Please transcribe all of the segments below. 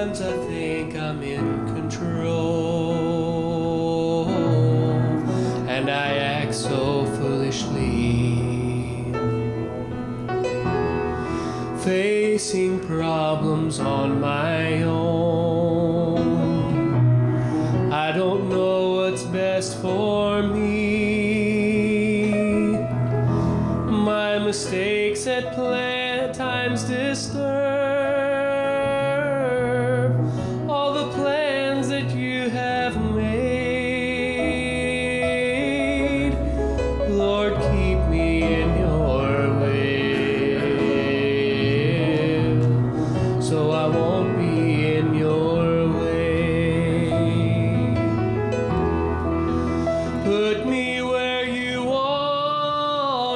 Sometimes I think I'm in control, and I act so foolishly. Facing problems on my own, I don't know what's best for me. My mistakes at play at times disturb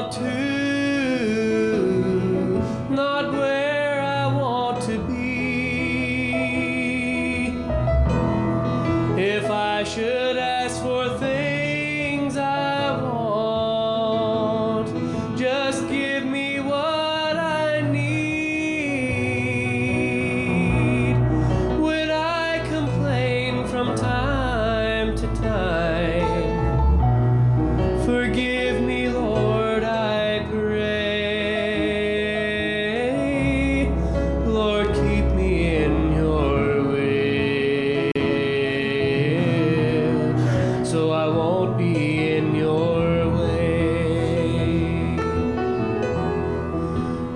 같은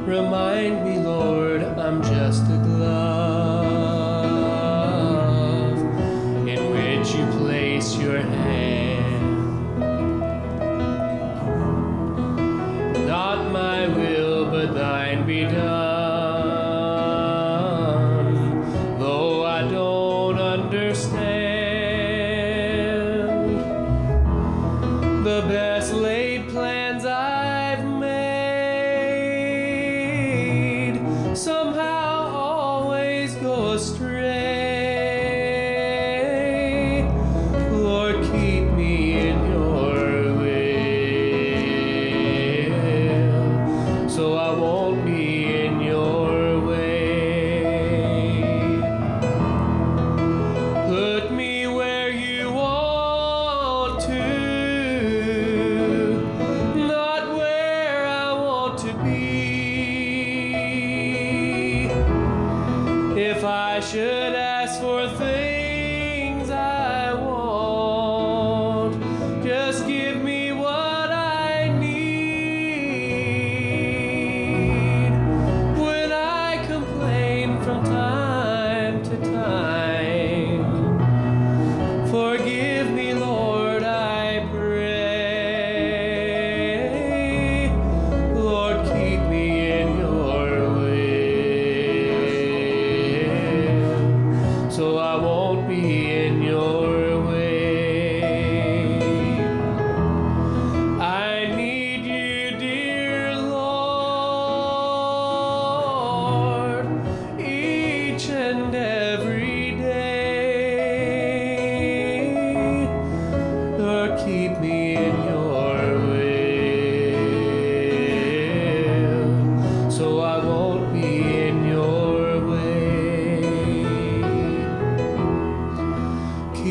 Remind me, Lord, I'm just a glove in which you place your hand. Not my will, but thine be done. If I should ask for things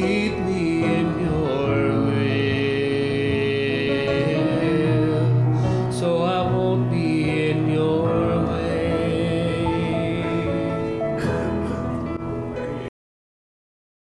keep